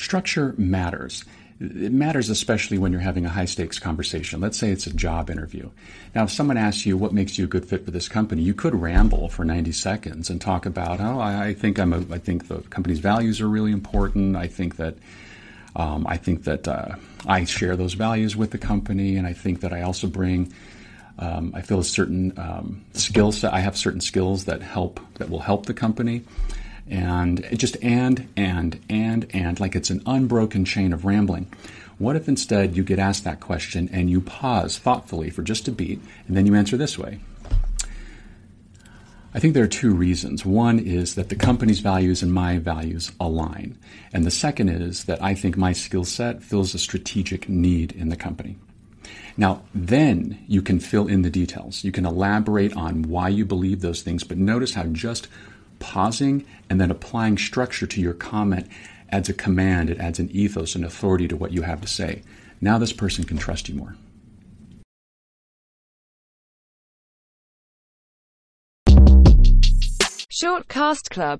Structure matters. It matters especially when you're having a high stakes conversation. Let's say it's a job interview. Now, if someone asks you what makes you a good fit for this company, you could ramble for 90 seconds and talk about, oh, I, think I'm a, I think the company's values are really important. I think that um, I think that uh, I share those values with the company, and I think that I also bring. Um, I feel a certain um, skill set. I have certain skills that help that will help the company and just and, and, and, and, like it's an unbroken chain of rambling. What if instead you get asked that question and you pause thoughtfully for just a beat and then you answer this way? I think there are two reasons. One is that the company's values and my values align. And the second is that I think my skill set fills a strategic need in the company. Now, then you can fill in the details. You can elaborate on why you believe those things, but notice how just pausing and then applying structure to your comment adds a command, it adds an ethos and authority to what you have to say. Now this person can trust you more. Short Cast Club